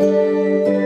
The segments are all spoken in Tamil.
Música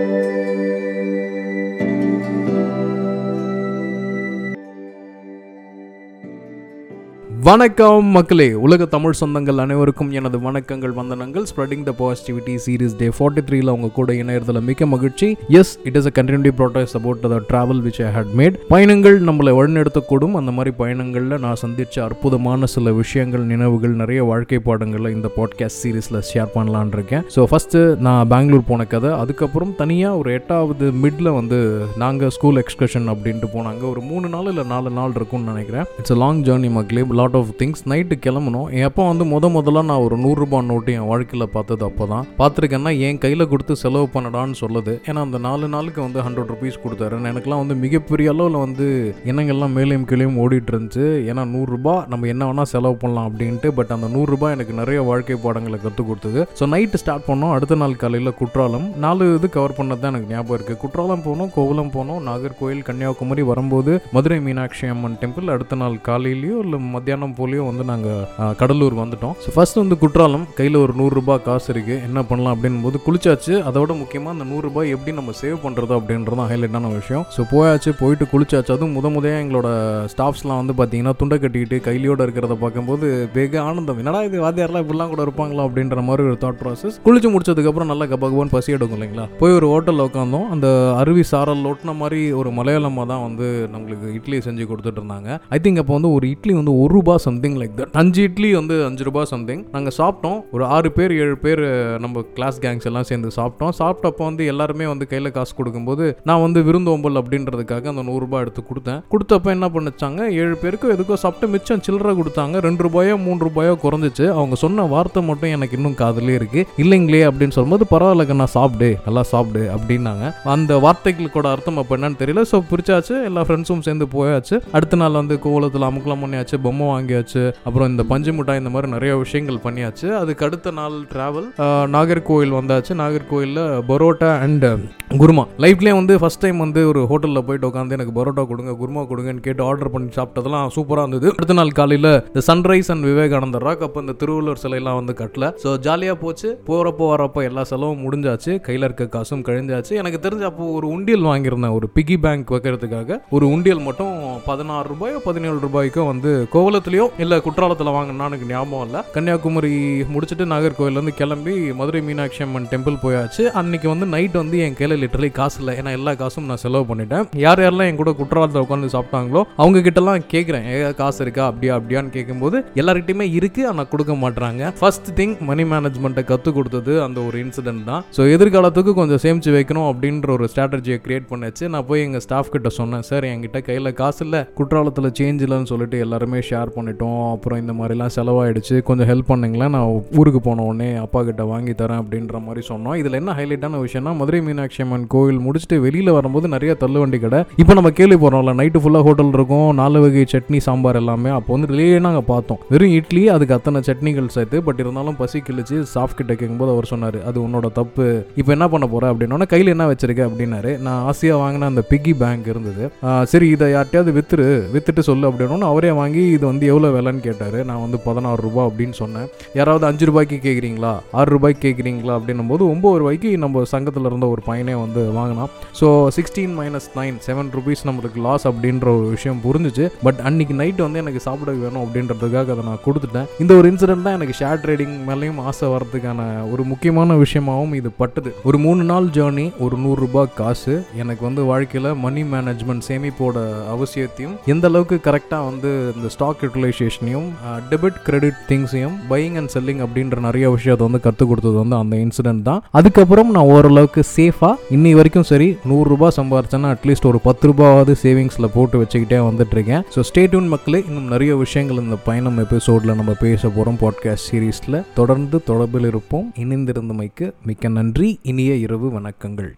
வணக்கம் மக்களே உலக தமிழ் சொந்தங்கள் அனைவருக்கும் எனது வணக்கங்கள் வந்தனங்கள். Spreading the positivity series day forty த்ரீல உங்க கூட இணையறதுல மிக்க மகிழ்ச்சி. Yes it is a continue process about the travel which I had made பயணங்கள் நம்மளை வழிநடத்தக்கூடும். அந்த மாதிரி பயணங்களில் நான் சந்திச்ச அற்புதமான சில விஷயங்கள் நினைவுகள் நிறைய வாழ்க்கை பாடங்களை இந்த பாட்காஸ்ட் சீரீஸில் ஷேர் பண்ணலான் இருக்கேன். ஸோ ஃபஸ்ட்டு நான் பெங்களூர் போன கதை. அதுக்கப்புறம் தனியாக ஒரு எட்டாவது மிட்ல வந்து நாங்கள் ஸ்கூல் எக்ஸ்கர்ஷன் அப்படின்ட்டு போனாங்க. ஒரு மூணு நாள் இல்லை நாலு நாள் இருக்கும்னு நினைக்கிறேன். இட்ஸ் அ லாங் ஜேர்னி மக்களே. லாட் ஆஃப் திங்ஸ் நைட்டு கிளம்பணும் என் அப்பா வந்து முத முதல்ல நான் ஒரு நூறுரூபா நோட்டு என் வாழ்க்கையில் பார்த்தது அப்போ தான் பார்த்துருக்கேன்னா என் கையில் கொடுத்து செலவு பண்ணடான்னு சொல்லுது. ஏன்னா அந்த நாலு நாளுக்கு வந்து ஹண்ட்ரட் ருபீஸ் கொடுத்தாரு. எனக்குலாம் வந்து மிகப்பெரிய அளவில் வந்து எண்ணங்கள்லாம் மேலேயும் கீழேயும் ஓடிட்டு இருந்துச்சு ஏன்னா நூறுரூபா நம்ம என்ன வேணால் செலவு பண்ணலாம் அப்படின்ட்டு பட் அந்த நூறுரூபா எனக்கு நிறைய வாழ்க்கை பாடங்களை கற்றுக் கொடுத்தது. ஸோ நைட்டு ஸ்டார்ட் பண்ணோம். அடுத்த நாள் காலையில் குற்றாலம். நாலு இது கவர் பண்ணது தான் எனக்கு ஞாபகம் இருக்குது குற்றாலம் போனோம் கோவலம் போனோம் நாகர்கோயில் கன்னியாகுமரி வரும்போது மதுரை மீனாட்சி அம்மன் டெம்பிள் அடுத்த நாள் காலையிலையோ இல்லை மத்தியானம் போலியோ வந்து நாங்கள் கடலூர் வந்துட்டோம். ஸோ ஃபர்ஸ்ட் வந்து குற்றாலம் கையில் ஒரு நூறுரூபா காசு இருக்குது என்ன பண்ணலாம் அப்படின் போது குளிச்சாச்சு அதோட முக்கியமாக அந்த நூறுரூபா எப்படி நம்ம சேவ் பண்ணுறது அப்படின்றது தான் ஹைலைட்டான விஷயம். ஸோ போயாச்சு போயிட்டு குளிச்சாச்சு. அதுவும் முத முதையாக எங்களோட ஸ்டாஃப்ஸ்லாம் வந்து பார்த்தீங்கன்னா துண்டை கட்டிக்கிட்டு கையிலோட இருக்கிறத பார்க்கும்போது வெகு ஆனந்தம். என்னடா இது வாத்தியாரெலாம் இப்படிலாம் கூட இருப்பாங்களா அப்படின்ற மாதிரி ஒரு தாட் ப்ராசஸ் குளிச்சு முடிச்சதுக்கப்புறம் நல்லா கபகபான்னு பசி எடுக்கும் இல்லைங்களா? போய் ஒரு ஹோட்டலில் உட்காந்தோம் அந்த அருவி சாரல் ஒட்டின மாதிரி ஒரு மலையாளமாக தான் வந்து நம்மளுக்கு இட்லி செஞ்சு கொடுத்துட்டு இருந்தாங்க. ஐ திங்க் அப்போ வந்து ஒரு இட்லி வந்து ஒரு ரூபா சம்திங் லைக் தட் அஞ்சு இட்லி வந்து அஞ்சு ரூபாய் சம்திங் நாங்கள் சாப்பிட்டோம். ஒரு ஆறு பேர் ஏழு பேர் நம்ம கிளாஸ் கேங்ஸ் எல்லாம் சேர்ந்து சாப்பிட்டோம். சாப்பிட்டப்போ வந்து எல்லாருமே வந்து கையில் காசு கொடுக்கும்போது நான் வந்து விருந்தோம்பல் அப்படின்றதுக்காக அந்த நூறுரூபா எடுத்து கொடுத்தேன். கொடுத்தப்ப என்ன பண்ணிச்சாங்க? ஏழு பேருக்கு எதுக்கோ சாப்பிட்டு மிச்சம் சில்லறை கொடுத்தாங்க. ரெண்டு ரூபாயோ மூணு ரூபாயோ குறைஞ்சிச்சு. அவங்க சொன்ன வார்த்தை மட்டும் எனக்கு இன்னும் காதலே இருக்கு. இல்லைங்களே அப்படின்னு சொல்லும்போது பரவாயில்லங்க நான் சாப்பிடு. நல்லா சாப்பிடு. அப்படின்னாங்க. அந்த வார்த்தைகளுக்கோட அர்த்தம் அப்போ என்னன்னு தெரியல. ஸோ பிரிச்சாச்சு. எல்லா ஃப்ரெண்ட்ஸும் சேர்ந்து போயாச்சு. அடுத்த நாள் வந்து கோவலத்தில் அமுக்கலாம் பண்ணியாச்சு. பொம்மை வாங்கியாச்சு. அப்புறம் இந்த பஞ்சு மிட்டாய் இந்த மாதிரி நிறைய விஷயங்கள் பண்ணியாச்சு. அதுக்கு அடுத்த நாள் டிராவல் நாகர்கோவில் வந்தாச்சு. நாகர்கோவிலில் பரோட்டா அண்ட் குருமா. லைஃப்லேயே வந்து ஃபர்ஸ்ட் டைம் வந்து ஒரு ஹோட்டலில் போயிட்டு உட்காந்து எனக்கு பரோட்டா கொடுங்க குருமா கொடுங்கன்னு கேட்டு ஆர்டர் பண்ணி சாப்பிட்டதெல்லாம் சூப்பராக இருந்தது. அடுத்த நாள் காலையில் இந்த சன்ரைஸ் அண்ட் விவேகானந்தர் ராக் அப்போ இந்த திருவள்ளுவர் சிலையெல்லாம் வந்து கட்டல. ஸோ ஜாலியாக போச்சு. போகிறப்போ வரப்போ எல்லா செலவும் முடிஞ்சாச்சு. கையில் இருக்க காசும் கழிஞ்சாச்சு. எனக்கு தெரிஞ்ச அப்போ ஒரு உண்டியல் வாங்கியிருந்தேன் ஒரு பிகி பேங்க் வைக்கிறதுக்காக. ஒரு உண்டியல் மட்டும் பதினாறு ரூபாயோ பதினேழு ரூபாய்க்கோ வந்து கோவலத்துலேயோ இல்லை குற்றாலத்தில் வாங்கினா எனக்கு ஞாபகம் இல்லை. கன்னியாகுமரி முடிச்சுட்டு நாகர்கோவிலேருந்து கிளம்பி மதுரை மீனாட்சி அம்மன் டெம்பிள் போயாச்சு. அன்னைக்கு வந்து நைட் வந்து என் கையில் லிட்டரலி காசு இல்லை. ஏன்னா எல்லா காசும் நான் செலவு பண்ணிட்டேன். யார் யாரெல்லாம் என் கூட குற்றாலத்தில் உட்காந்து சாப்பிட்டாங்களோ அவங்க கிட்டலாம் கேட்குறேன் ஏ காசு இருக்கா? அப்படியா அப்படியான்னு கேட்கும்போது எல்லார்கிட்டயுமே இருக்கு ஆனால் கொடுக்க மாட்றாங்க. ஃபர்ஸ்ட் திங் மணி மேனேஜ்மெண்ட்டை கற்றுக் கொடுத்தது அந்த ஒரு இன்சிடென்ட் தான். ஸோ எதிர்காலத்துக்கு கொஞ்சம் சேமிச்சு வைக்கணும் அப்படின்ற ஒரு ஸ்ட்ராட்டஜியை கிரியேட் பண்ணாச்சு. நான் போய் எங்கள் ஸ்டாஃப் கிட்ட சொன்னேன் சார் என்கிட்ட கையில் காசு இல்லை. குற்றாலத்தில் சேஞ்ச் இல்லைன்னு சொல்லிட்டு எல்லாருமே ஷேர் பண்ணிட்டோம். அப்புறம் இந்த மாதிரிலாம் செலவாயிடுச்சு. கொஞ்சம் ஹெல்ப் பண்ணுங்களேன். நான் ஊருக்கு போன உடனே அப்பா கிட்ட வாங்கி தரேன். அப்படின்ற மாதிரி சொன்னோம். இதில் என்ன ஹைலைட்டான விஷயம்னா மதுரை மீனாட்சி அம்மன் கோவில் முடிச்சுட்டு வெளியில் வரும்போது நிறைய தள்ளுவண்டி கடை. இப்போ நம்ம கேள்வி போகிறோம்ல நைட்டு ஃபுல்லாக ஹோட்டல் இருக்கும் நாலு வகை சட்னி சாம்பார் எல்லாமே. அப்போ வந்து வெளியே நாங்கள் பார்த்தோம். வெறும் இட்லி அதுக்கு அத்தனை சட்னிகள் சேர்த்து பட் இருந்தாலும் பசி கிழிச்சு சாஃப்ட் கிட்ட கேட்கும்போது அவர் சொன்னார் அது உன்னோட தப்பு. இப்போ என்ன பண்ண போகிற அப்படின்னா கையில் என்ன வச்சிருக்க? அப்படின்னாரு. நான் ஆசையாக வாங்கின அந்த பிக்கி பேங்க் இருந்தது. சரி இதை யார்ட்டையாவது வித்துரு வித்துட்டு சொல்லு அப்படின்னு அவரே வாங்கி இது வந்து எவ்வளோ விலைன்னு கேட்டார். நான் வந்து பதினாறு ரூபா அப்படின்னு சொன்னேன். யாராவது அஞ்சு ரூபாய்க்கு கேட்குறீங்களா ஆறு ரூபாய்க்கு கேட்குறீங்களா அப்படின்னும் போது ஒம்பது ரூபாய்க்கு நம்ம சங்கத்தில் இருந்த ஒரு பையனே வந்து வாங்கினான் so sixteen minus nine seven rupees நம்மளுக்கு லாஸ் அப்படின்ற ஒரு விஷயம் புரிஞ்சுச்சு. பட் அன்னைக்கு நைட் வந்து எனக்கு சாப்பிட வேணும் அப்படின்றதுக்காக அதை நான் கொடுத்துட்டேன். இந்த ஒரு இன்சிடென்ட் தான் எனக்கு ஷேர் ட்ரேடிங் மேலேயும் ஆசை வர்றதுக்கான ஒரு முக்கியமான விஷயமாகவும் இது பட்டுது. ஒரு மூணு நாள் ஜேர்னி ஒரு நூறு ரூபாய் காசு எனக்கு வந்து வாழ்க்கையில் மணி மேனேஜ்மெண்ட் சேமிப்போட அவசியத்தையும் எந்த அளவுக்கு கரெக்டாக வந்து இந்த ஸ்டாக் யூட்டிலைசேஷனையும் டெபிட் கிரெடிட் திங்ஸையும் பையிங் அண்ட் செல்லிங் அப்படின்ற நிறைய விஷயத்தை வந்து கற்றுக் கொடுத்தது வந்து அந்த இன்சிடென்ட் தான். அதுக்கப்புறம் நான் ஓரளவுக்கு சேஃபாக இன்னி வரைக்கும் சரி நூறுரூபா சம்பாரிச்சேன்னா அட்லீஸ்ட் ஒரு பத்து ரூபாவது சேவிங்ஸில் போட்டு வச்சுக்கிட்டே வந்துட்டு இருக்கேன் ஸோ ஸ்டேட்யூன் மக்களே. இன்னும் நிறைய விஷயங்கள் இந்த பயணம் எபிசோடில் நம்ம பேச போகிறோம் பாட்காஸ்ட் சீரீஸில் தொடர்ந்து தொடர்பில் இருப்போம். இணைந்திருந்தமைக்கு மிக்க நன்றி. இனிய இரவு வணக்கங்கள்.